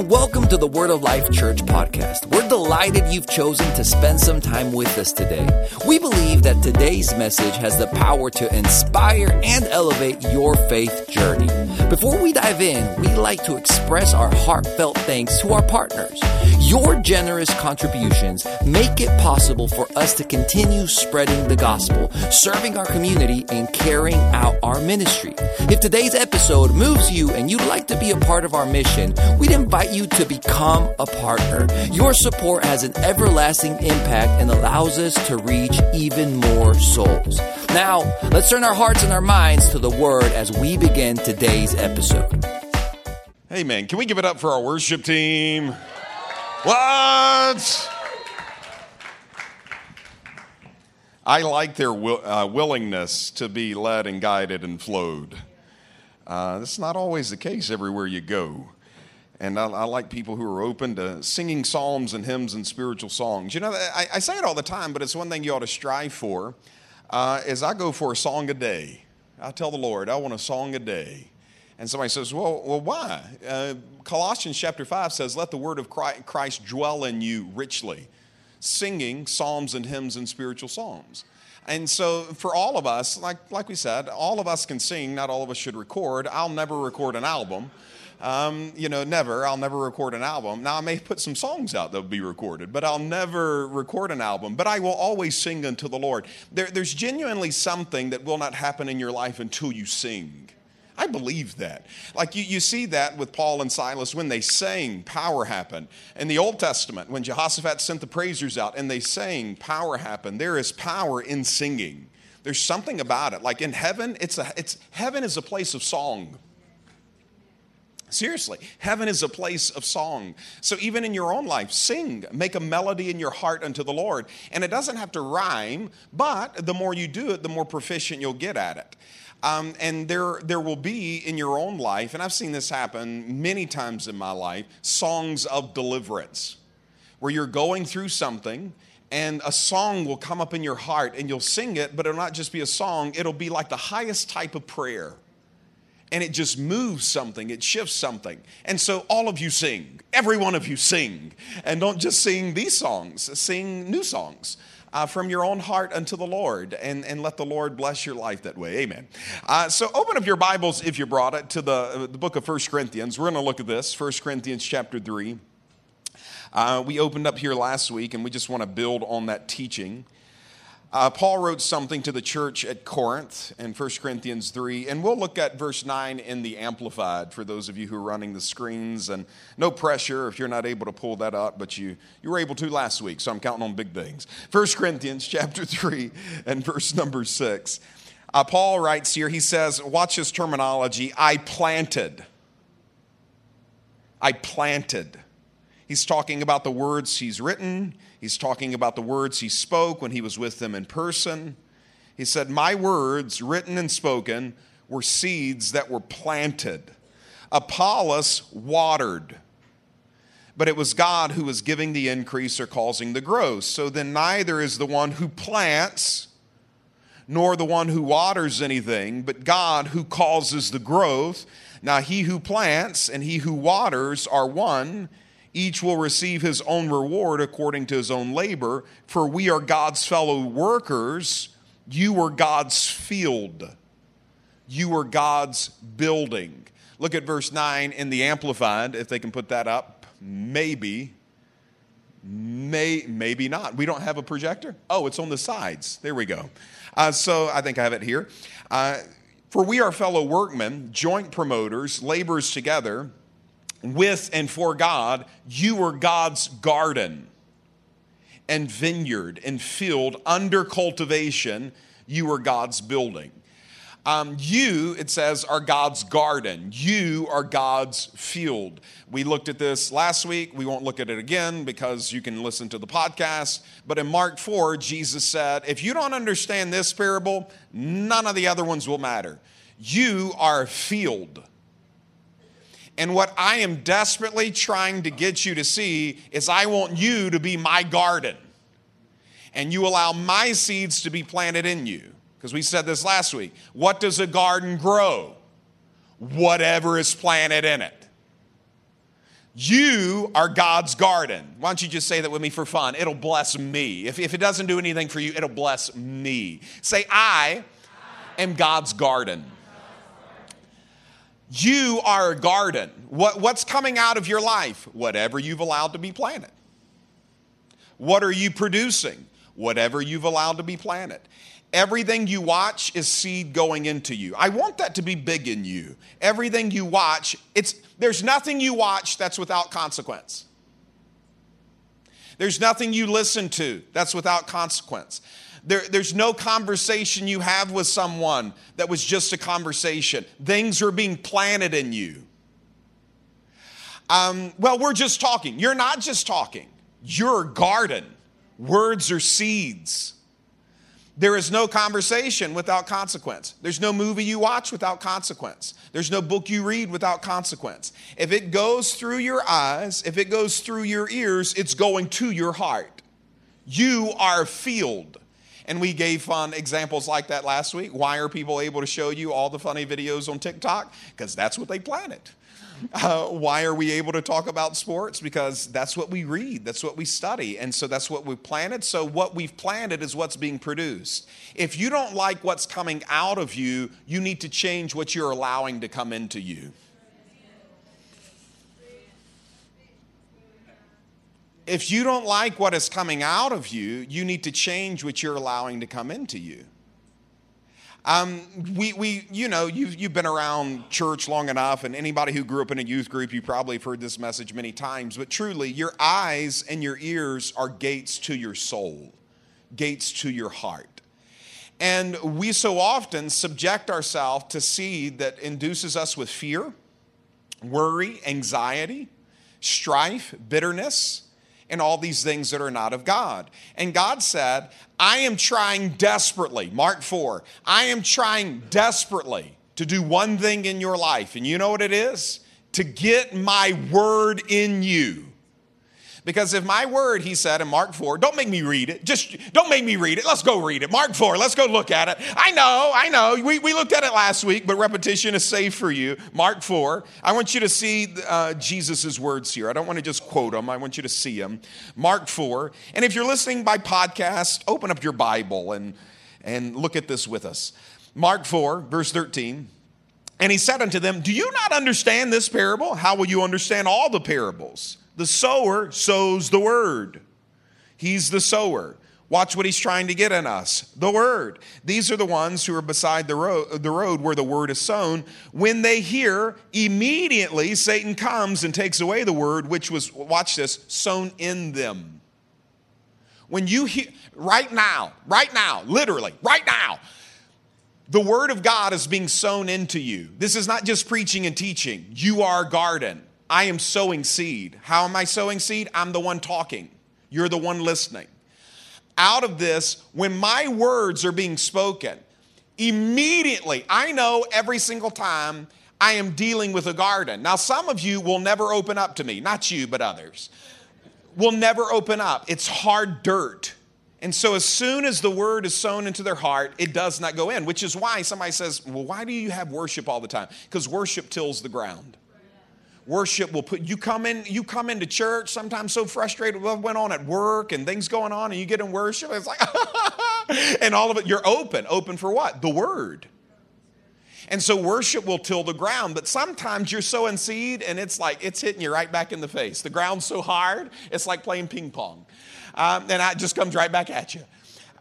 and welcome to the Word of Life Church podcast. We're delighted you've chosen to spend some time with us today. We believe that today's message has the power to inspire and elevate your faith journey. Before we dive in, we'd like to express our heartfelt thanks to our partners. Your generous contributions make it possible for us to continue spreading the gospel, serving our community, and carrying out our ministry. If today's episode moves you and you'd like to be a part of our mission, we'd invite you to become a partner. Your support has an everlasting impact and allows us to reach even more souls. Now, let's turn our hearts and our minds to the Word as we begin today's episode. Hey, man, can we give it up for our worship team? What? I like their uh, willingness to be led and guided and flowed. Uh, that's not always the case everywhere you go. And I, I, like people who are open to singing psalms and hymns and spiritual songs. You know, I, I say it all the time, but it's one thing you ought to strive for. Uh, is I go for a song a day. I tell the Lord, I want a song a day. And somebody says, well, well why? Uh, Colossians chapter 5 says, Let the word of Christ dwell in you richly, singing psalms and hymns and spiritual songs. And so, for all of us, like, like we said, all of us can sing, not all of us should record. I'll never record an album. Um, you know, never. I'll never record an album. Now, I may put some songs out that will be recorded, but I'll never record an album. But I will always sing unto the Lord. There, there's genuinely something that will not happen in your life until you sing. I believe that. Like you, you see that with Paul and Silas when they sang, power happened. In the Old Testament, when Jehoshaphat sent the praisers out and they sang, power happened. There is power in singing. There's something about it. Like in heaven, it's a, it's, heaven is a place of song. Seriously, heaven is a place of song. So even in your own life, sing, make a melody in your heart unto the Lord. And it doesn't have to rhyme, but the more you do it, the more proficient you'll get at it. Um, and there, there will be in your own life, and I've seen this happen many times in my life, songs of deliverance, where you're going through something and a song will come up in your heart and you'll sing it, but it'll not just be a song, it'll be like the highest type of prayer. And it just moves something, it shifts something. And so all of you sing, every one of you sing. And don't just sing these songs, sing new songs uh, from your own heart unto the Lord and, and let the Lord bless your life that way. Amen. Uh, so open up your Bibles, if you brought it, to the, the book of First Corinthians. We're going to look at this, First Corinthians chapter 3. Uh, we opened up here last week and we just want to build on that teaching. Uh, Paul wrote something to the church at Corinth in 1 Corinthians 3, and we'll look at verse 9 in the Amplified for those of you who are running the screens. And no pressure if you're not able to pull that up, but you, you were able to last week, so I'm counting on big things. 1 Corinthians chapter 3 and verse number 6. Uh, Paul writes here, he says, watch his terminology, I planted. I planted. He's talking about the words he's written He's talking about the words he spoke when he was with them in person. He said, My words, written and spoken, were seeds that were planted. Apollos watered, but it was God who was giving the increase or causing the growth. So then neither is the one who plants nor the one who waters anything, but God who causes the growth. Now he who plants and he who waters are one each will receive his own reward according to his own labor, for we are God's fellow workers. You are God's field. You are God's building. Look at verse 9 in the Amplified, if they can put that up. Maybe. May, maybe not. We don't have a projector. Oh, it's on the sides. There we go. Uh, so I think I have it here. Uh, for we are fellow workmen, joint promoters, laborers together with and for God, you were God's garden and vineyard and field under cultivation. You were God's building. Um, you, it says, are God's garden. You are God's field. We looked at this last week. We won't look at it again because you can listen to the podcast. But in Mark 4, Jesus said, If you don't understand this parable, none of the other ones will matter. You are a field. And what I am desperately trying to get you to see is I want you to be my garden. And you allow my seeds to be planted in you. Because we said this last week. What does a garden grow? Whatever is planted in it. You are God's garden. Why don't you just say that with me for fun? It'll bless me. If, if it doesn't do anything for you, it'll bless me. Say, I am God's garden. You are a garden. What, what's coming out of your life? Whatever you've allowed to be planted. What are you producing? Whatever you've allowed to be planted. Everything you watch is seed going into you. I want that to be big in you. Everything you watch, it's there's nothing you watch that's without consequence. There's nothing you listen to that's without consequence. There, there's no conversation you have with someone that was just a conversation. Things are being planted in you. Um, well, we're just talking. You're not just talking, you're a garden. Words are seeds. There is no conversation without consequence. There's no movie you watch without consequence. There's no book you read without consequence. If it goes through your eyes, if it goes through your ears, it's going to your heart. You are a field. And we gave fun examples like that last week. Why are people able to show you all the funny videos on TikTok? Because that's what they planted. Uh, why are we able to talk about sports? Because that's what we read, that's what we study, and so that's what we've planted. So, what we've planted is what's being produced. If you don't like what's coming out of you, you need to change what you're allowing to come into you. If you don't like what is coming out of you, you need to change what you're allowing to come into you. Um, we, we, you know, you've, you've been around church long enough, and anybody who grew up in a youth group, you probably have heard this message many times. But truly, your eyes and your ears are gates to your soul, gates to your heart. And we so often subject ourselves to seed that induces us with fear, worry, anxiety, strife, bitterness and all these things that are not of God. And God said, I am trying desperately, Mark 4, I am trying desperately to do one thing in your life. And you know what it is? To get my word in you. Because if my word, he said in Mark 4, don't make me read it. Just don't make me read it. Let's go read it. Mark 4, let's go look at it. I know, I know. We, we looked at it last week, but repetition is safe for you. Mark 4. I want you to see uh, Jesus' words here. I don't want to just quote them, I want you to see them. Mark 4. And if you're listening by podcast, open up your Bible and, and look at this with us. Mark 4, verse 13. And he said unto them, Do you not understand this parable? How will you understand all the parables? The sower sows the word. He's the sower. Watch what he's trying to get in us the word. These are the ones who are beside the road, the road where the word is sown. When they hear, immediately Satan comes and takes away the word, which was, watch this, sown in them. When you hear, right now, right now, literally, right now, the word of God is being sown into you. This is not just preaching and teaching. You are garden. I am sowing seed. How am I sowing seed? I'm the one talking. You're the one listening. Out of this, when my words are being spoken, immediately, I know every single time I am dealing with a garden. Now, some of you will never open up to me, not you, but others, will never open up. It's hard dirt. And so, as soon as the word is sown into their heart, it does not go in, which is why somebody says, Well, why do you have worship all the time? Because worship tills the ground worship will put you come in you come into church sometimes so frustrated what went on at work and things going on and you get in worship it's like and all of it you're open. Open for what? The word. And so worship will till the ground but sometimes you're sowing seed and it's like it's hitting you right back in the face. The ground's so hard it's like playing ping pong. Um, and it just comes right back at you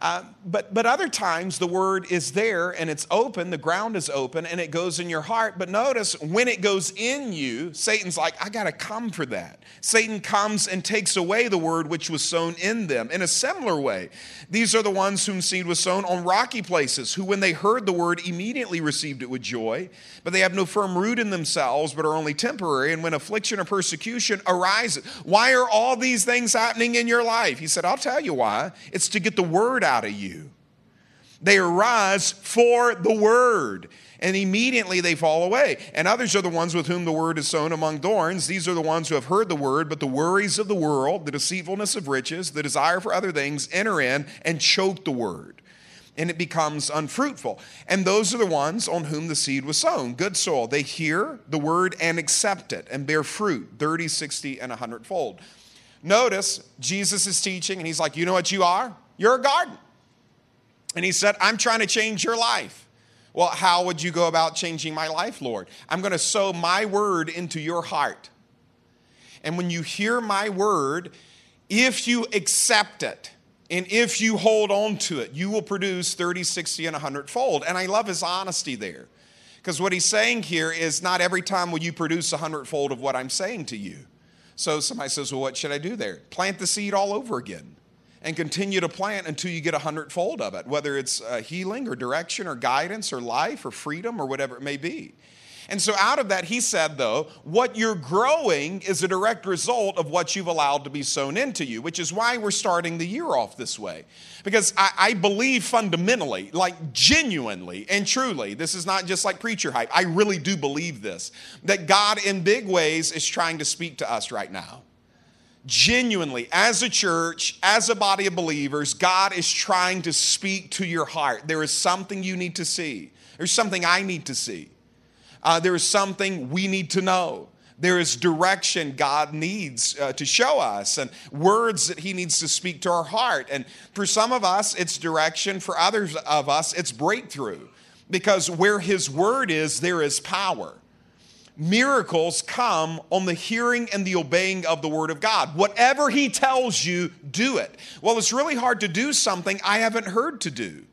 uh, but, but other times the word is there and it's open, the ground is open, and it goes in your heart. But notice when it goes in you, Satan's like, I got to come for that. Satan comes and takes away the word which was sown in them. In a similar way, these are the ones whom seed was sown on rocky places, who when they heard the word immediately received it with joy, but they have no firm root in themselves, but are only temporary. And when affliction or persecution arises, why are all these things happening in your life? He said, I'll tell you why. It's to get the word out of you. They arise for the word, and immediately they fall away. And others are the ones with whom the word is sown among thorns. These are the ones who have heard the word, but the worries of the world, the deceitfulness of riches, the desire for other things enter in and choke the word and it becomes unfruitful. And those are the ones on whom the seed was sown. Good soil. They hear the word and accept it and bear fruit 30, 60, and 100 fold. Notice Jesus is teaching, and he's like, You know what you are? You're a garden. And he said, I'm trying to change your life. Well, how would you go about changing my life, Lord? I'm going to sow my word into your heart. And when you hear my word, if you accept it, and if you hold on to it, you will produce 30, 60, and 100 fold. And I love his honesty there. Because what he's saying here is not every time will you produce a hundredfold of what I'm saying to you. So somebody says, Well, what should I do there? Plant the seed all over again and continue to plant until you get a hundredfold of it, whether it's uh, healing or direction or guidance or life or freedom or whatever it may be. And so, out of that, he said, though, what you're growing is a direct result of what you've allowed to be sown into you, which is why we're starting the year off this way. Because I, I believe fundamentally, like genuinely and truly, this is not just like preacher hype, I really do believe this, that God in big ways is trying to speak to us right now genuinely, as a church, as a body of believers, God is trying to speak to your heart. There is something you need to see, there's something I need to see. Uh, there is something we need to know. There is direction God needs uh, to show us and words that He needs to speak to our heart. And for some of us, it's direction. For others of us, it's breakthrough. Because where His word is, there is power. Miracles come on the hearing and the obeying of the word of God. Whatever He tells you, do it. Well, it's really hard to do something I haven't heard to do.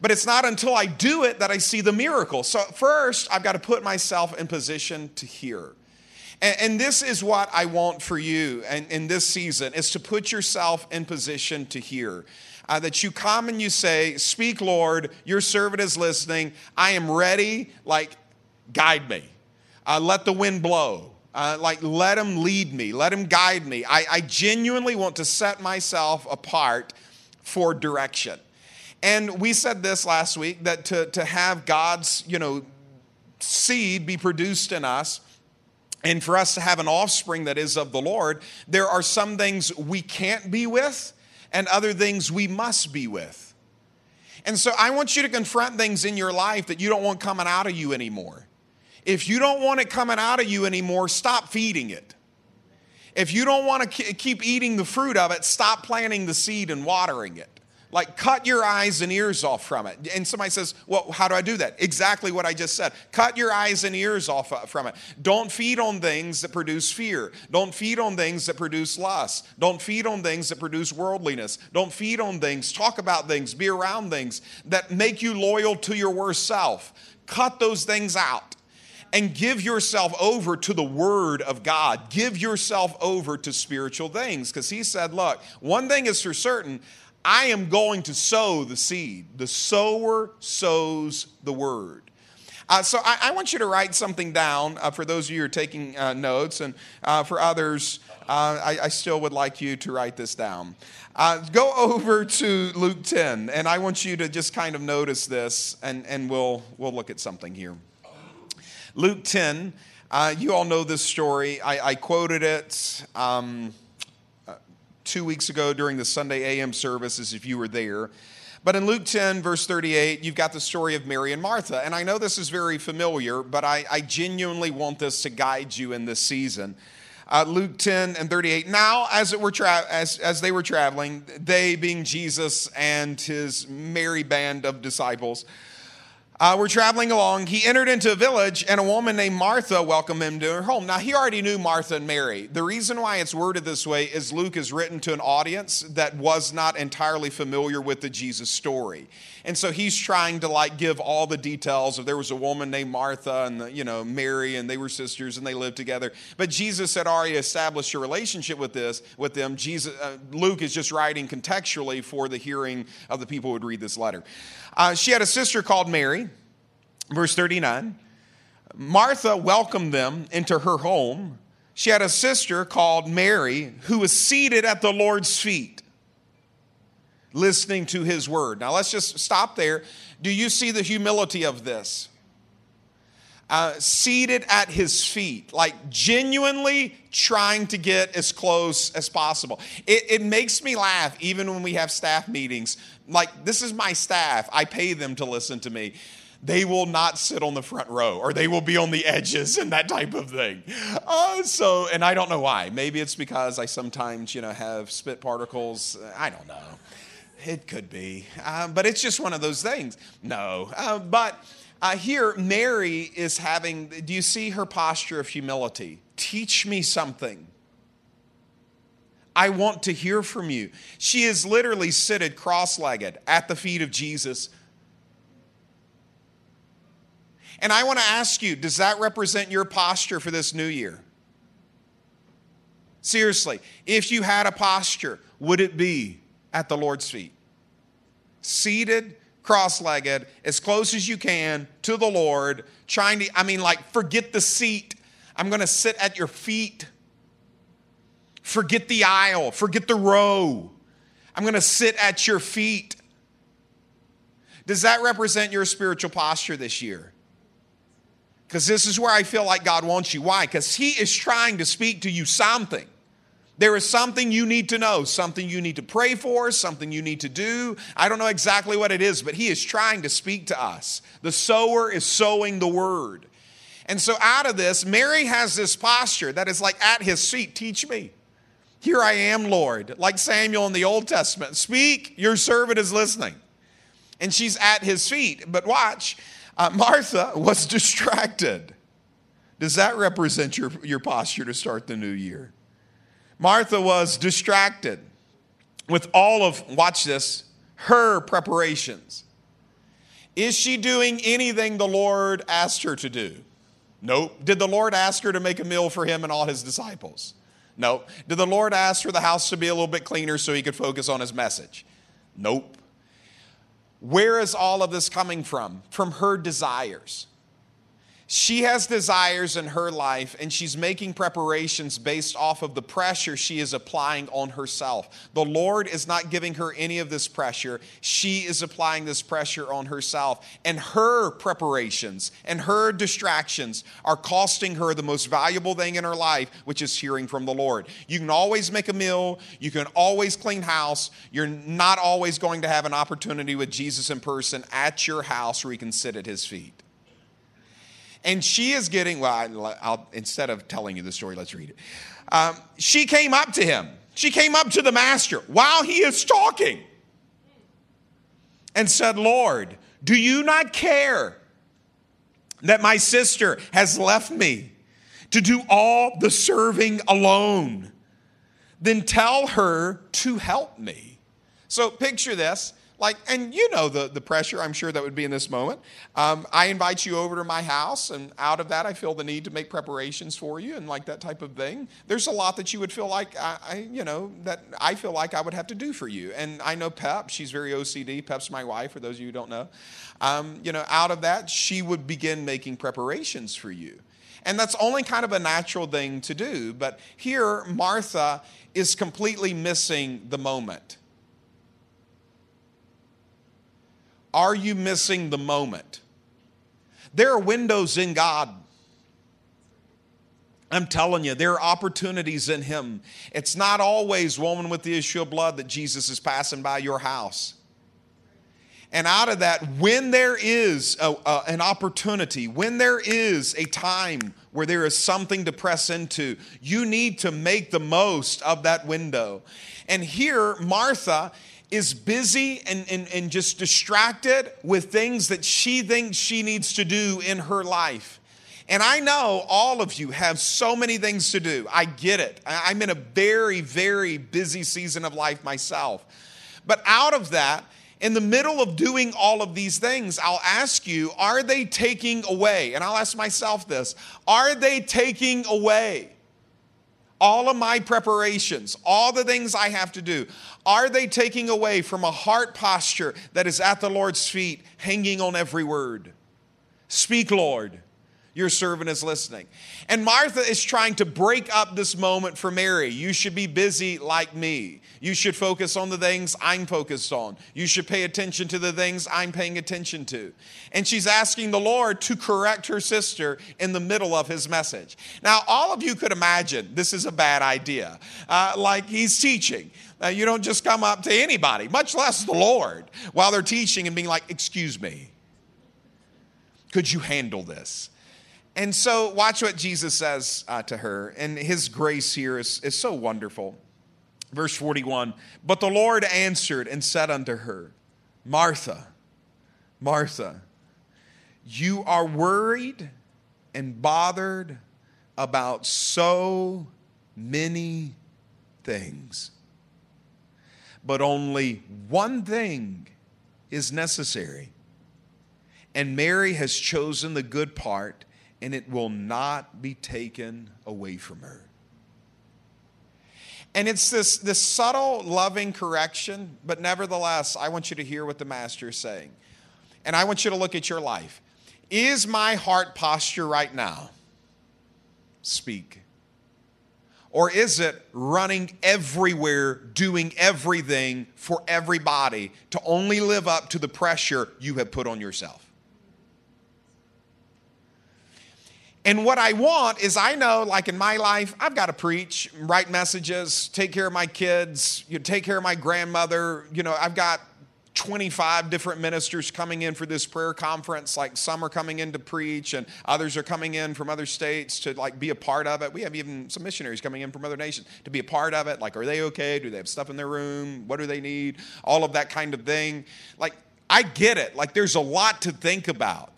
But it's not until I do it that I see the miracle. So, first, I've got to put myself in position to hear. And, and this is what I want for you in, in this season is to put yourself in position to hear. Uh, that you come and you say, Speak, Lord, your servant is listening. I am ready. Like, guide me. Uh, let the wind blow. Uh, like, let him lead me. Let him guide me. I, I genuinely want to set myself apart for direction. And we said this last week that to, to have God's, you know, seed be produced in us, and for us to have an offspring that is of the Lord, there are some things we can't be with and other things we must be with. And so I want you to confront things in your life that you don't want coming out of you anymore. If you don't want it coming out of you anymore, stop feeding it. If you don't want to keep eating the fruit of it, stop planting the seed and watering it. Like, cut your eyes and ears off from it. And somebody says, Well, how do I do that? Exactly what I just said. Cut your eyes and ears off uh, from it. Don't feed on things that produce fear. Don't feed on things that produce lust. Don't feed on things that produce worldliness. Don't feed on things, talk about things, be around things that make you loyal to your worst self. Cut those things out and give yourself over to the Word of God. Give yourself over to spiritual things. Because He said, Look, one thing is for certain I am going to sow the seed. The sower sows the word. Uh, so I, I, want you to write something down uh, for those of you who are taking uh, notes, and uh, for others, uh, I, I, still would like you to write this down. Uh, go over to Luke 10, and I want you to just kind of notice this, and, and we'll, we'll look at something here. Luke 10, you all know this story. I, I quoted it. Um, two weeks ago during the Sunday AM services if you were there. But in Luke 10, verse 38, you've got the story of Mary and Martha. And I know this is very familiar, but I, I genuinely want this to guide you in this season. Uh, Luke 10 and 38. Now, as, it were tra- as, as they were traveling, they being Jesus and his merry band of disciples, uh, we're traveling along. He entered into a village, and a woman named Martha welcomed him to her home. Now, he already knew Martha and Mary. The reason why it's worded this way is Luke is written to an audience that was not entirely familiar with the Jesus story. And so he's trying to like give all the details of there was a woman named Martha and, you know, Mary, and they were sisters and they lived together. But Jesus had already established a relationship with this, with them. Jesus, uh, Luke is just writing contextually for the hearing of the people who would read this letter. Uh, she had a sister called Mary, verse 39. Martha welcomed them into her home. She had a sister called Mary who was seated at the Lord's feet, listening to his word. Now let's just stop there. Do you see the humility of this? Uh, seated at his feet, like genuinely trying to get as close as possible. It, it makes me laugh even when we have staff meetings. Like, this is my staff, I pay them to listen to me they will not sit on the front row or they will be on the edges and that type of thing. Uh, so, and I don't know why. Maybe it's because I sometimes, you know, have spit particles. I don't know. It could be. Uh, but it's just one of those things. No. Uh, but uh, here, Mary is having, do you see her posture of humility? Teach me something. I want to hear from you. She is literally seated cross legged at the feet of Jesus and I want to ask you does that represent your posture for this new year? Seriously, if you had a posture, would it be at the Lord's feet? Seated, cross legged, as close as you can to the Lord, trying to, I mean, like, forget the seat. I'm going to sit at your feet. Forget the aisle, forget the row. I'm going to sit at your feet. Does that represent your spiritual posture this year? Because this is where I feel like God wants you. Why? Because He is trying to speak to you something. There is something you need to know, something you need to pray for, something you need to do. I don't know exactly what it is, but He is trying to speak to us. The sower is sowing the word. And so, out of this, Mary has this posture that is like at His feet teach me. Here I am, Lord. Like Samuel in the Old Testament speak, your servant is listening. And she's at His feet. But watch, uh, Martha was distracted. Does that represent your, your posture to start the new year? Martha was distracted with all of, watch this, her preparations. Is she doing anything the Lord asked her to do? Nope. Did the Lord ask her to make a meal for him and all his disciples? Nope. Did the Lord ask for the house to be a little bit cleaner so he could focus on his message? Nope. Where is all of this coming from? From her desires. She has desires in her life and she's making preparations based off of the pressure she is applying on herself. The Lord is not giving her any of this pressure. She is applying this pressure on herself. And her preparations and her distractions are costing her the most valuable thing in her life, which is hearing from the Lord. You can always make a meal, you can always clean house. You're not always going to have an opportunity with Jesus in person at your house where you can sit at his feet. And she is getting, well, I'll, instead of telling you the story, let's read it. Um, she came up to him. She came up to the master while he is talking and said, Lord, do you not care that my sister has left me to do all the serving alone? Then tell her to help me. So picture this like, and you know the, the pressure I'm sure that would be in this moment. Um, I invite you over to my house, and out of that, I feel the need to make preparations for you and like that type of thing. There's a lot that you would feel like, I, I, you know, that I feel like I would have to do for you. And I know Pep, she's very OCD. Pep's my wife, for those of you who don't know. Um, you know, out of that, she would begin making preparations for you. And that's only kind of a natural thing to do. But here, Martha is completely missing the moment. Are you missing the moment? There are windows in God. I'm telling you, there are opportunities in Him. It's not always woman with the issue of blood that Jesus is passing by your house. And out of that, when there is a, a, an opportunity, when there is a time where there is something to press into, you need to make the most of that window. And here, Martha is busy and, and, and just distracted with things that she thinks she needs to do in her life. And I know all of you have so many things to do. I get it. I'm in a very, very busy season of life myself. But out of that, in the middle of doing all of these things, I'll ask you, are they taking away? And I'll ask myself this are they taking away all of my preparations, all the things I have to do, are they taking away from a heart posture that is at the Lord's feet, hanging on every word? Speak, Lord. Your servant is listening. And Martha is trying to break up this moment for Mary. You should be busy like me. You should focus on the things I'm focused on. You should pay attention to the things I'm paying attention to. And she's asking the Lord to correct her sister in the middle of his message. Now, all of you could imagine this is a bad idea. Uh, like he's teaching. Uh, you don't just come up to anybody, much less the Lord, while they're teaching and being like, Excuse me, could you handle this? And so, watch what Jesus says uh, to her. And his grace here is, is so wonderful. Verse 41 But the Lord answered and said unto her, Martha, Martha, you are worried and bothered about so many things. But only one thing is necessary. And Mary has chosen the good part and it will not be taken away from her. And it's this, this subtle, loving correction, but nevertheless, I want you to hear what the Master is saying. And I want you to look at your life. Is my heart posture right now? Speak. Or is it running everywhere, doing everything for everybody to only live up to the pressure you have put on yourself? And what I want is I know, like in my life, I've got to preach, write messages, take care of my kids, you know, take care of my grandmother. You know, I've got 25 different ministers coming in for this prayer conference. Like some are coming in to preach, and others are coming in from other states to like be a part of it. We have even some missionaries coming in from other nations to be a part of it. Like, are they okay? Do they have stuff in their room? What do they need? All of that kind of thing. Like, I get it. Like, there's a lot to think about.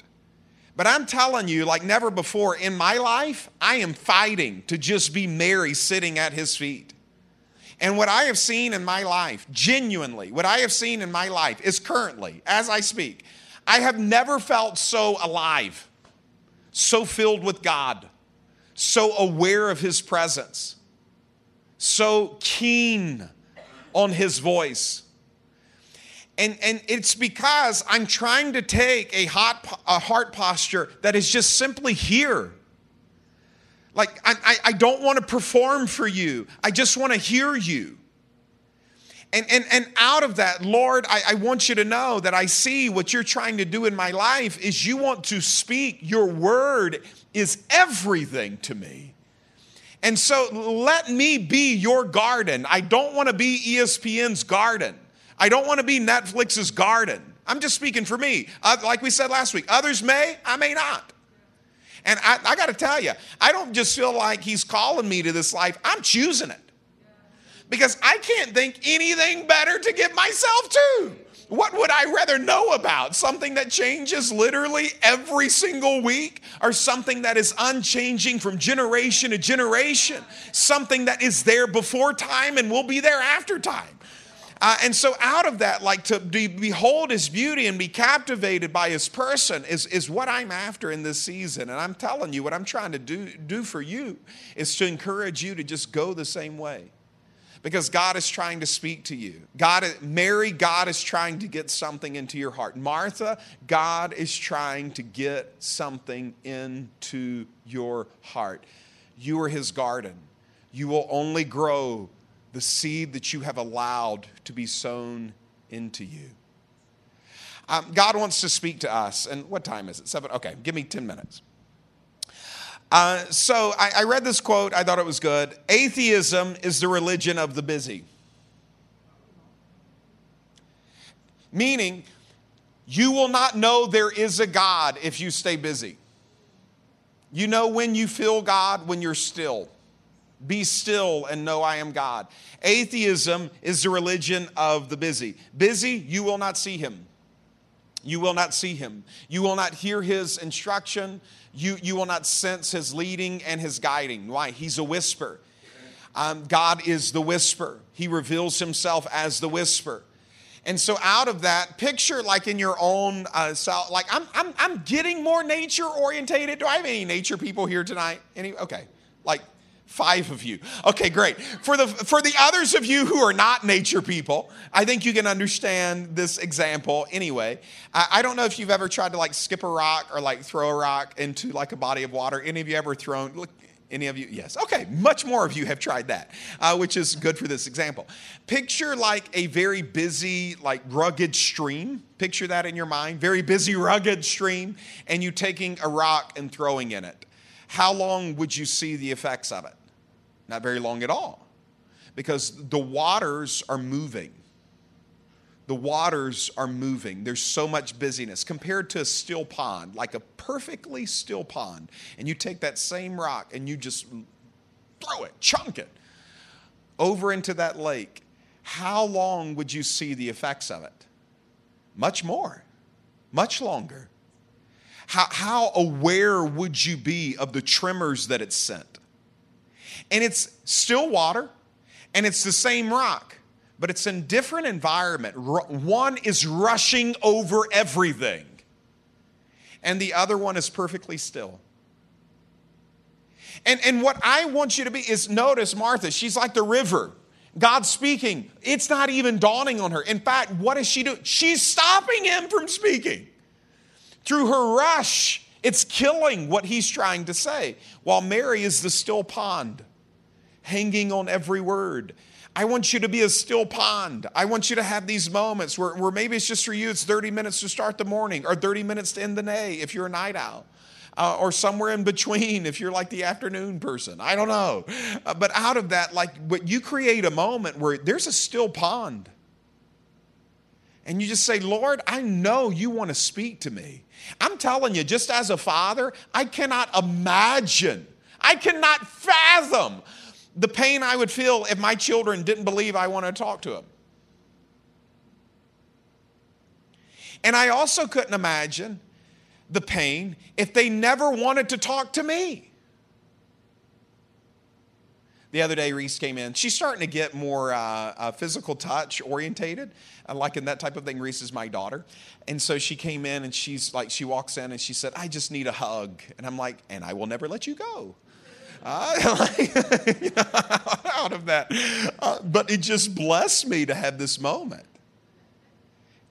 But I'm telling you, like never before in my life, I am fighting to just be Mary sitting at his feet. And what I have seen in my life, genuinely, what I have seen in my life is currently, as I speak, I have never felt so alive, so filled with God, so aware of His presence, so keen on His voice and, and it's because I'm trying to take a, hot, a heart posture that is just simply here. Like, I, I don't want to perform for you, I just want to hear you. And, and, and out of that, Lord, I, I want you to know that I see what you're trying to do in my life is you want to speak. Your word is everything to me. And so let me be your garden. I don't want to be ESPN's garden. I don't want to be Netflix's garden. I'm just speaking for me. Uh, like we said last week, others may, I may not. And I, I got to tell you, I don't just feel like he's calling me to this life, I'm choosing it. Because I can't think anything better to give myself to. What would I rather know about? Something that changes literally every single week, or something that is unchanging from generation to generation? Something that is there before time and will be there after time? Uh, and so, out of that, like to be, behold his beauty and be captivated by his person is, is what I'm after in this season. And I'm telling you, what I'm trying to do, do for you is to encourage you to just go the same way. Because God is trying to speak to you. God, Mary, God is trying to get something into your heart. Martha, God is trying to get something into your heart. You are his garden. You will only grow the seed that you have allowed to be sown into you. Um, God wants to speak to us. And what time is it? Seven? Okay, give me 10 minutes. Uh, so I, I read this quote, I thought it was good. Atheism is the religion of the busy. Meaning, you will not know there is a God if you stay busy. You know when you feel God when you're still. Be still and know I am God. Atheism is the religion of the busy. Busy, you will not see him. You will not see him. You will not hear his instruction. You, you will not sense his leading and his guiding. Why? He's a whisper. Um, God is the whisper, he reveals himself as the whisper. And so, out of that, picture like in your own uh, self, like I'm, I'm, I'm getting more nature orientated. Do I have any nature people here tonight? Any? Okay. Like Five of you. Okay, great. For the for the others of you who are not nature people, I think you can understand this example anyway. I, I, don't know if you've ever tried to like skip a rock or like throw a rock into like a body of water. Any of you ever thrown? Look, any of you? Yes. Okay. Much more of you have tried that, uh, which is good for this example. Picture like a very busy, like rugged stream. Picture that in your mind. Very busy, rugged stream, and you taking a rock and throwing in it. How long would you see the effects of it? Not very long at all, because the waters are moving. The waters are moving. There's so much busyness compared to a still pond, like a perfectly still pond. And you take that same rock and you just throw it, chunk it over into that lake. How long would you see the effects of it? Much more, much longer. How, how aware would you be of the tremors that it sent? And it's still water, and it's the same rock, but it's in different environment. One is rushing over everything, and the other one is perfectly still. And, and what I want you to be is notice Martha, she's like the river. God speaking. It's not even dawning on her. In fact, what does she do? She's stopping him from speaking. Through her rush, it's killing what he's trying to say, while Mary is the still pond hanging on every word. I want you to be a still pond. I want you to have these moments where, where maybe it's just for you, it's 30 minutes to start the morning or 30 minutes to end the day if you're a night owl. Uh, or somewhere in between if you're like the afternoon person. I don't know. Uh, but out of that, like, what you create a moment where there's a still pond. And you just say, Lord, I know you want to speak to me. I'm telling you, just as a father, I cannot imagine, I cannot fathom the pain I would feel if my children didn't believe I wanted to talk to them. And I also couldn't imagine the pain if they never wanted to talk to me. The other day, Reese came in. She's starting to get more uh, uh, physical touch orientated, uh, like in that type of thing. Reese is my daughter. And so she came in and she's like, she walks in and she said, I just need a hug. And I'm like, and I will never let you go. Out of that. Uh, but it just blessed me to have this moment.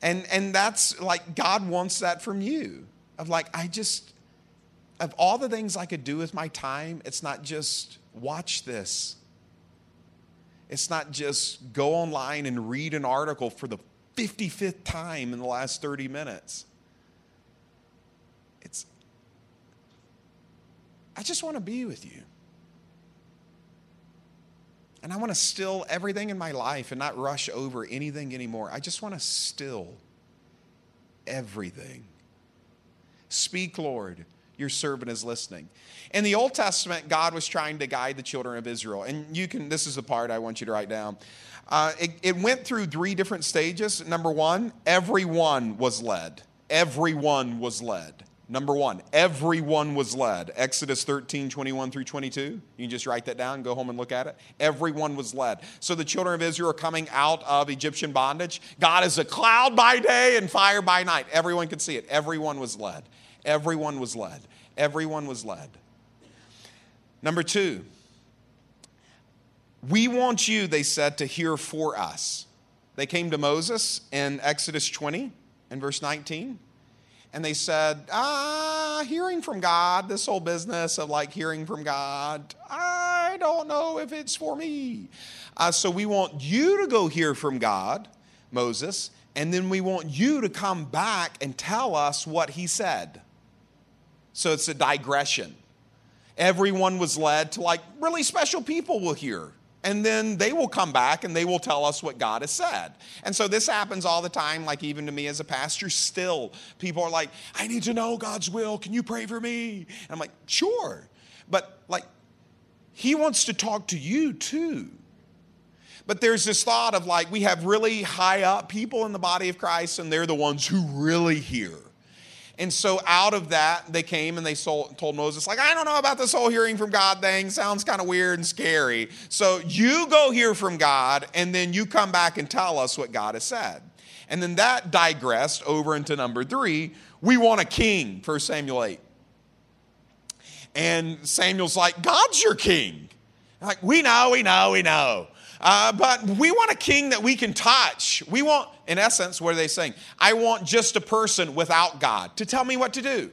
And, and that's like God wants that from you. Of like, I just, of all the things I could do with my time, it's not just watch this. It's not just go online and read an article for the 55th time in the last 30 minutes. It's, I just want to be with you. And I want to still everything in my life and not rush over anything anymore. I just want to still everything. Speak, Lord. Your servant is listening. In the Old Testament, God was trying to guide the children of Israel. And you can, this is the part I want you to write down. Uh, it, it went through three different stages. Number one, everyone was led. Everyone was led. Number one, everyone was led. Exodus 13, 21 through 22. You can just write that down, go home and look at it. Everyone was led. So the children of Israel are coming out of Egyptian bondage. God is a cloud by day and fire by night. Everyone could see it. Everyone was led. Everyone was led. Everyone was led. Number two, we want you, they said, to hear for us. They came to Moses in Exodus 20 and verse 19 and they said, ah, hearing from God, this whole business of like hearing from God, I don't know if it's for me. Uh, so we want you to go hear from God, Moses, and then we want you to come back and tell us what he said. So it's a digression. Everyone was led to like really special people will hear and then they will come back and they will tell us what God has said. And so this happens all the time, like even to me as a pastor, still. People are like, I need to know God's will. Can you pray for me? And I'm like, sure. But like, He wants to talk to you too. But there's this thought of like, we have really high up people in the body of Christ, and they're the ones who really hear. And so out of that, they came and they told Moses, like, I don't know about this whole hearing from God thing. Sounds kind of weird and scary. So you go hear from God, and then you come back and tell us what God has said. And then that digressed over into number three. We want a king, 1 Samuel 8. And Samuel's like, God's your king. Like, we know, we know, we know. Uh, but we want a king that we can touch. We want, in essence, what are they saying? I want just a person without God to tell me what to do.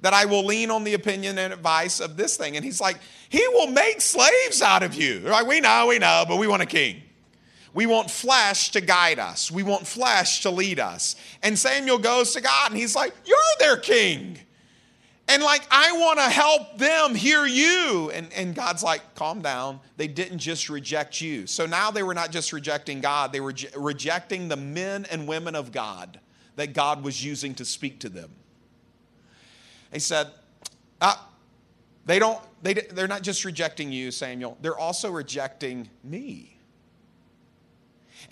That I will lean on the opinion and advice of this thing. And he's like, He will make slaves out of you. Like, we know, we know, but we want a king. We want flesh to guide us. We want flesh to lead us. And Samuel goes to God and he's like, You're their king. And like, I want to help them hear you. And, and God's like, calm down. They didn't just reject you. So now they were not just rejecting God, they were rejecting the men and women of God that God was using to speak to them. He said, uh, they don't, they, they're not just rejecting you, Samuel, they're also rejecting me.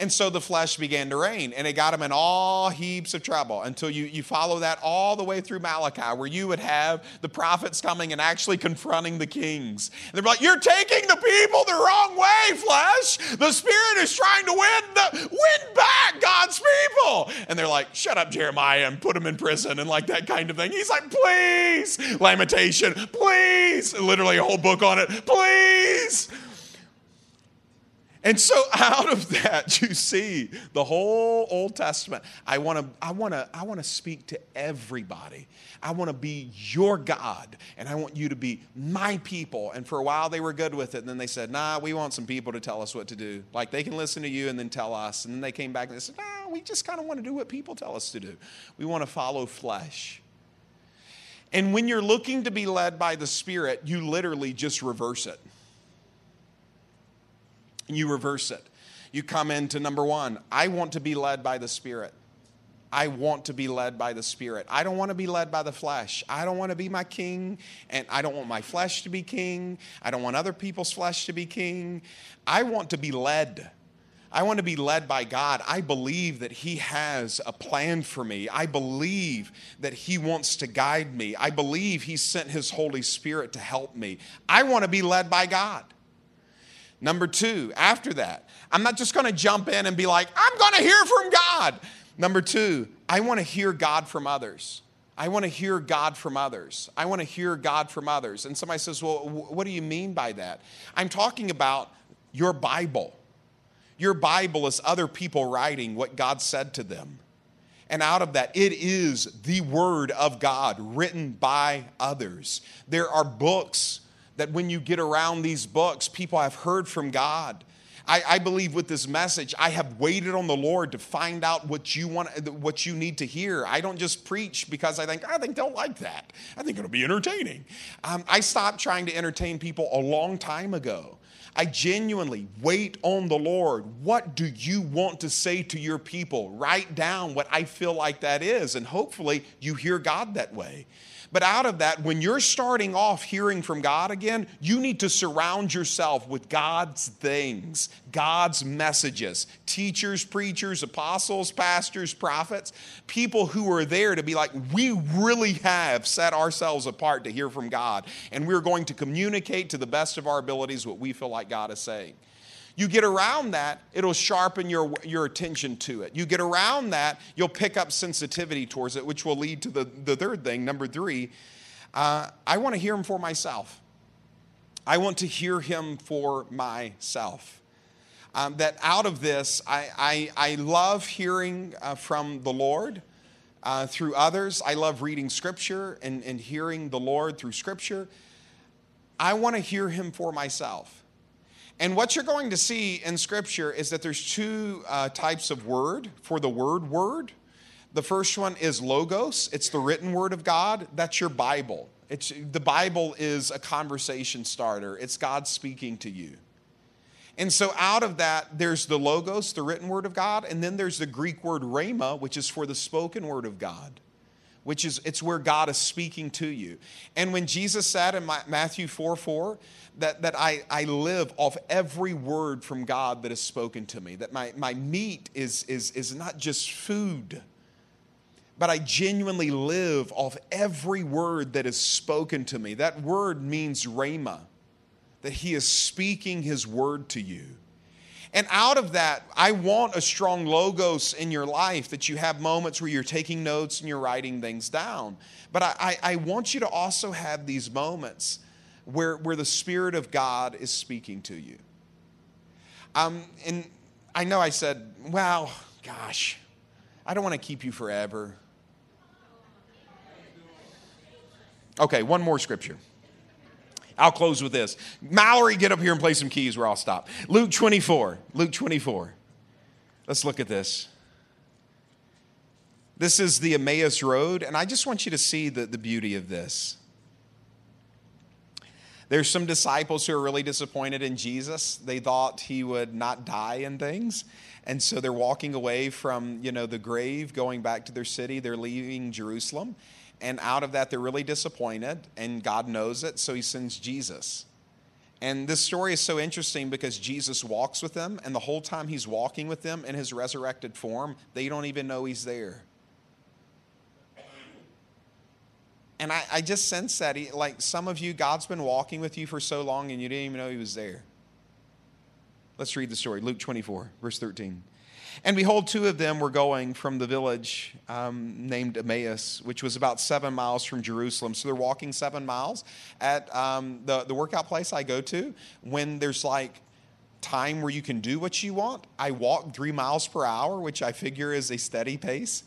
And so the flesh began to reign, and it got him in all heaps of trouble until you, you follow that all the way through Malachi, where you would have the prophets coming and actually confronting the kings. And they're like, You're taking the people the wrong way, flesh. The Spirit is trying to win, the, win back God's people. And they're like, Shut up, Jeremiah, and put him in prison, and like that kind of thing. He's like, Please, lamentation, please. Literally a whole book on it, please. And so out of that, you see the whole Old Testament. I want to, I want to, I want to speak to everybody. I want to be your God, and I want you to be my people. And for a while, they were good with it. And then they said, Nah, we want some people to tell us what to do. Like they can listen to you and then tell us. And then they came back and they said, Nah, we just kind of want to do what people tell us to do. We want to follow flesh. And when you're looking to be led by the Spirit, you literally just reverse it you reverse it. You come into number one I want to be led by the Spirit. I want to be led by the Spirit. I don't want to be led by the flesh. I don't want to be my king, and I don't want my flesh to be king. I don't want other people's flesh to be king. I want to be led. I want to be led by God. I believe that He has a plan for me. I believe that He wants to guide me. I believe He sent His Holy Spirit to help me. I want to be led by God. Number two, after that, I'm not just going to jump in and be like, I'm going to hear from God. Number two, I want to hear God from others. I want to hear God from others. I want to hear God from others. And somebody says, Well, what do you mean by that? I'm talking about your Bible. Your Bible is other people writing what God said to them. And out of that, it is the Word of God written by others. There are books that when you get around these books, people have heard from God. I, I, believe with this message, I have waited on the Lord to find out what you want, what you need to hear. I don't just preach because I think I think they'll like that. I think it'll be entertaining. Um, I stopped trying to entertain people a long time ago. I genuinely wait on the Lord. What do you want to say to your people? Write down what I feel like that is, and hopefully you hear God that way. But out of that, when you're starting off hearing from God again, you need to surround yourself with God's things, God's messages. Teachers, preachers, apostles, pastors, prophets, people who are there to be like, we really have set ourselves apart to hear from God. And we're going to communicate to the best of our abilities what we feel like God is saying. You get around that, it'll sharpen your, your attention to it. You get around that, you'll pick up sensitivity towards it, which will lead to the, the third thing, number three. Uh, I want to hear him for myself. I want to hear him for myself. Um, that out of this, I, I, I love hearing uh, from the Lord uh, through others. I love reading scripture and, and hearing the Lord through scripture. I want to hear him for myself. And what you're going to see in Scripture is that there's two uh, types of word for the word word. The first one is logos, it's the written word of God. That's your Bible. It's, the Bible is a conversation starter, it's God speaking to you. And so, out of that, there's the logos, the written word of God, and then there's the Greek word rhema, which is for the spoken word of God which is it's where God is speaking to you. And when Jesus said in Matthew 4 4, that, that I, I live off every word from God that is spoken to me, that my, my meat is, is, is not just food, but I genuinely live off every word that is spoken to me. That word means rhema, that He is speaking His word to you. And out of that, I want a strong logos in your life that you have moments where you're taking notes and you're writing things down. But I, I, I want you to also have these moments where, where the Spirit of God is speaking to you. Um, and I know I said, well, gosh, I don't want to keep you forever. Okay, one more scripture. I'll close with this. Mallory, get up here and play some keys where I'll stop. Luke 24. Luke 24. Let's look at this. This is the Emmaus Road, and I just want you to see the, the beauty of this. There's some disciples who are really disappointed in Jesus. They thought he would not die in things. And so they're walking away from, you know, the grave, going back to their city. They're leaving Jerusalem. And out of that, they're really disappointed, and God knows it, so he sends Jesus. And this story is so interesting because Jesus walks with them, and the whole time he's walking with them in his resurrected form, they don't even know he's there. And I, I just sense that, he, like some of you, God's been walking with you for so long and you didn't even know he was there. Let's read the story Luke 24, verse 13. And behold, two of them were going from the village um, named Emmaus, which was about seven miles from Jerusalem. So they're walking seven miles at um, the, the workout place I go to. When there's like time where you can do what you want, I walk three miles per hour, which I figure is a steady pace.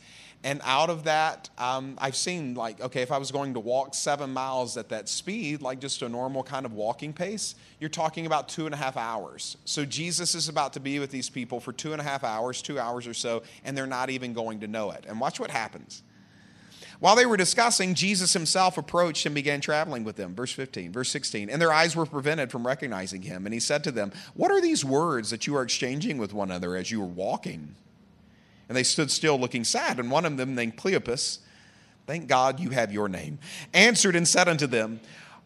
And out of that, um, I've seen like, okay, if I was going to walk seven miles at that speed, like just a normal kind of walking pace, you're talking about two and a half hours. So Jesus is about to be with these people for two and a half hours, two hours or so, and they're not even going to know it. And watch what happens. While they were discussing, Jesus himself approached and began traveling with them. Verse 15, verse 16. And their eyes were prevented from recognizing him. And he said to them, What are these words that you are exchanging with one another as you are walking? And they stood still looking sad. And one of them, named Cleopas, thank God you have your name, answered and said unto them,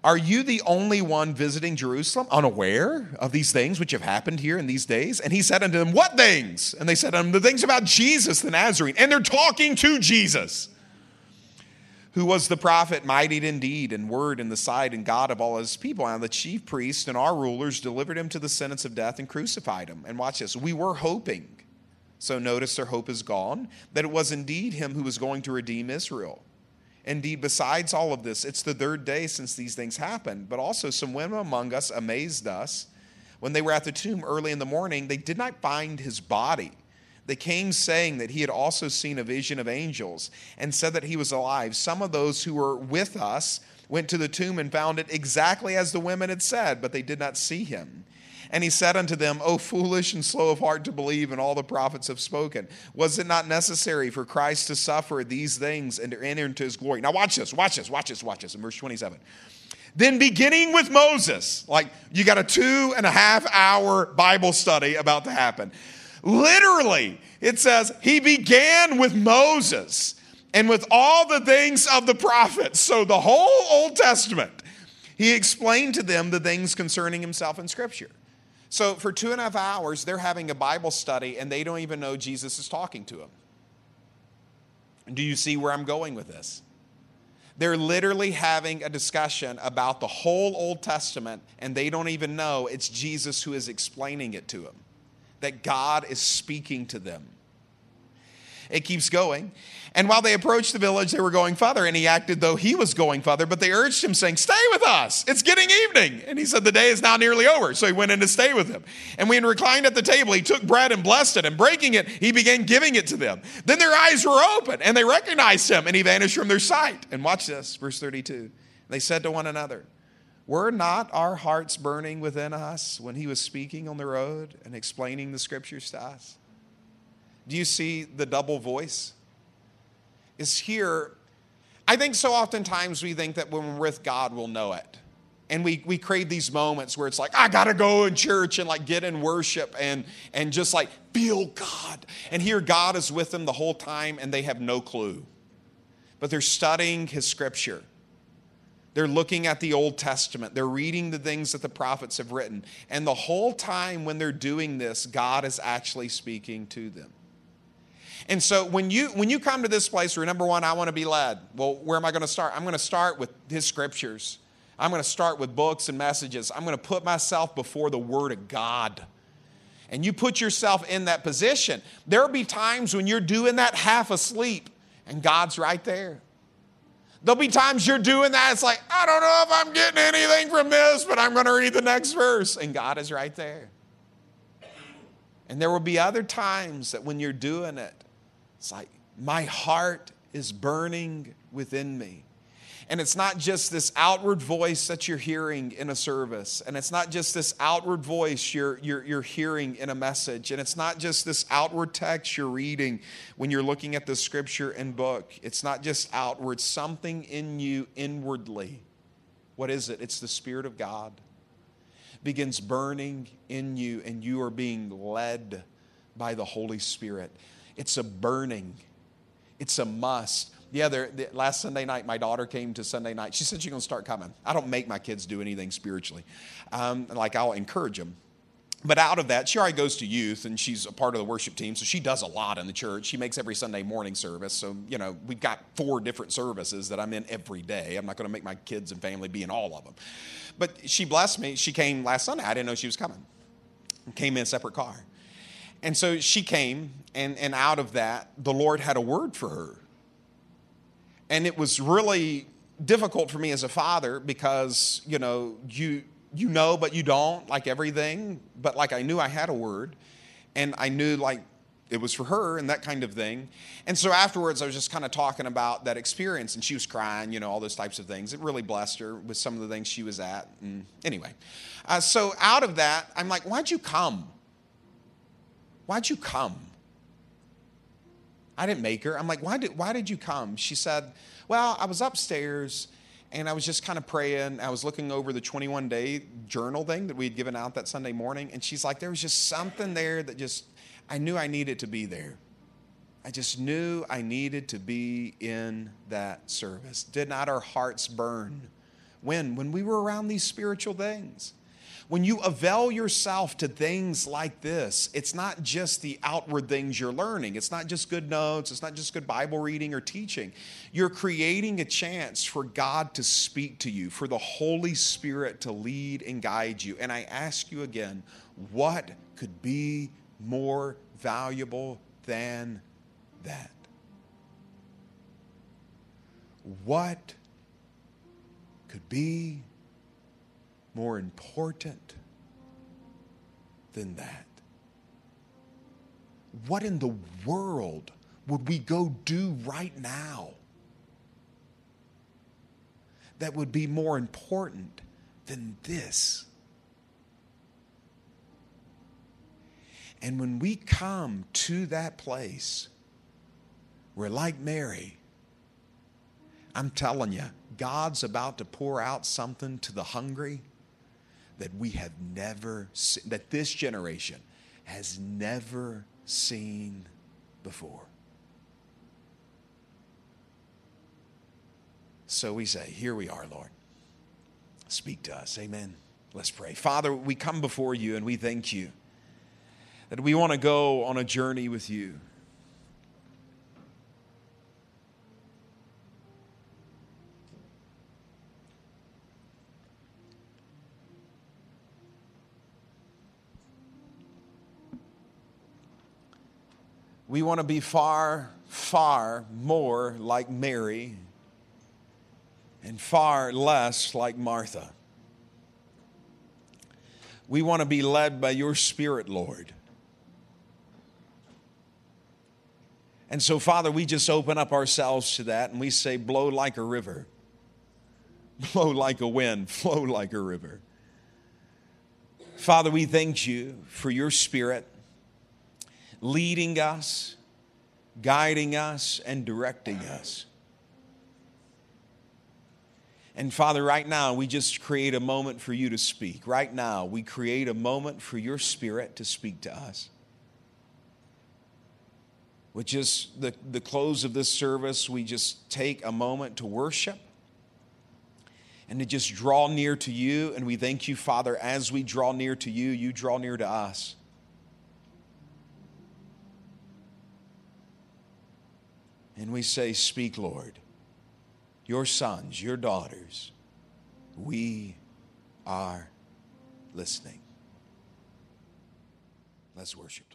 Are you the only one visiting Jerusalem, unaware of these things which have happened here in these days? And he said unto them, What things? And they said unto him, The things about Jesus the Nazarene. And they're talking to Jesus who was the prophet, mighty in deed and word in the sight and God of all his people. And the chief priests and our rulers delivered him to the sentence of death and crucified him. And watch this. We were hoping so notice their hope is gone, that it was indeed him who was going to redeem Israel. Indeed, besides all of this, it's the third day since these things happened. But also, some women among us amazed us. When they were at the tomb early in the morning, they did not find his body. They came saying that he had also seen a vision of angels and said that he was alive. Some of those who were with us went to the tomb and found it exactly as the women had said, but they did not see him. And he said unto them, O foolish and slow of heart to believe in all the prophets have spoken. Was it not necessary for Christ to suffer these things and to enter into his glory? Now, watch this, watch this, watch this, watch this in verse 27. Then, beginning with Moses, like you got a two and a half hour Bible study about to happen. Literally, it says, He began with Moses and with all the things of the prophets. So, the whole Old Testament, he explained to them the things concerning himself in Scripture. So for two and a half hours, they're having a Bible study and they don't even know Jesus is talking to them. Do you see where I'm going with this? They're literally having a discussion about the whole Old Testament and they don't even know it's Jesus who is explaining it to them, that God is speaking to them. It keeps going. And while they approached the village, they were going further, and he acted though he was going further, but they urged him, saying, Stay with us. It's getting evening. And he said, The day is now nearly over. So he went in to stay with them. And when he reclined at the table, he took bread and blessed it, and breaking it, he began giving it to them. Then their eyes were open, and they recognized him, and he vanished from their sight. And watch this, verse 32. They said to one another, Were not our hearts burning within us when he was speaking on the road and explaining the scriptures to us? Do you see the double voice? Is here. I think so oftentimes we think that when we're with God, we'll know it. And we, we crave these moments where it's like, I gotta go in church and like get in worship and, and just like feel God. And here God is with them the whole time and they have no clue. But they're studying his scripture. They're looking at the Old Testament. They're reading the things that the prophets have written. And the whole time when they're doing this, God is actually speaking to them. And so when you when you come to this place where number one, I want to be led. Well, where am I going to start? I'm going to start with his scriptures. I'm going to start with books and messages. I'm going to put myself before the word of God. And you put yourself in that position. There'll be times when you're doing that half asleep and God's right there. There'll be times you're doing that. It's like, I don't know if I'm getting anything from this, but I'm going to read the next verse. And God is right there. And there will be other times that when you're doing it, it's like, my heart is burning within me. And it's not just this outward voice that you're hearing in a service. And it's not just this outward voice you're, you're, you're hearing in a message. And it's not just this outward text you're reading when you're looking at the scripture and book. It's not just outward, something in you inwardly. What is it? It's the Spirit of God begins burning in you, and you are being led by the Holy Spirit. It's a burning, it's a must the other the, last Sunday night, my daughter came to Sunday night. She said she's going to start coming. I don't make my kids do anything spiritually, um, like I'll encourage them. But out of that, she already goes to youth and she's a part of the worship team, so she does a lot in the church. She makes every Sunday morning service. So, you know, we've got four different services that I'm in every day. I'm not going to make my kids and family be in all of them. But she blessed me. She came last Sunday. I didn't know she was coming. Came in a separate car. And so she came, and, and out of that, the Lord had a word for her. And it was really difficult for me as a father because, you know, you you know but you don't like everything, but like I knew I had a word and I knew like it was for her and that kind of thing. And so afterwards, I was just kind of talking about that experience, and she was crying, you know, all those types of things. It really blessed her with some of the things she was at. And anyway, uh, so out of that, I'm like, why'd you come? Why'd you come? I didn't make her. I'm like, why did, why did you come? She said, well, I was upstairs and I was just kind of praying. I was looking over the 21 day journal thing that we had given out that Sunday morning. And she's like, there was just something there that just, I knew I needed to be there. I just knew I needed to be in that service. Did not our hearts burn? When? When we were around these spiritual things. When you avail yourself to things like this, it's not just the outward things you're learning. It's not just good notes. It's not just good Bible reading or teaching. You're creating a chance for God to speak to you, for the Holy Spirit to lead and guide you. And I ask you again, what could be more valuable than that? What could be more important than that? What in the world would we go do right now that would be more important than this? And when we come to that place, we're like Mary. I'm telling you, God's about to pour out something to the hungry that we have never seen, that this generation has never seen before. So we say, Here we are, Lord. Speak to us. Amen. Let's pray. Father, we come before you and we thank you that we want to go on a journey with you. We want to be far, far more like Mary and far less like Martha. We want to be led by your Spirit, Lord. And so, Father, we just open up ourselves to that and we say, blow like a river, blow like a wind, flow like a river. Father, we thank you for your Spirit leading us, guiding us, and directing us. And Father, right now, we just create a moment for you to speak. Right now, we create a moment for your spirit to speak to us. With just the, the close of this service, we just take a moment to worship and to just draw near to you. And we thank you, Father, as we draw near to you, you draw near to us. And we say, Speak, Lord. Your sons, your daughters, we are listening. Let's worship.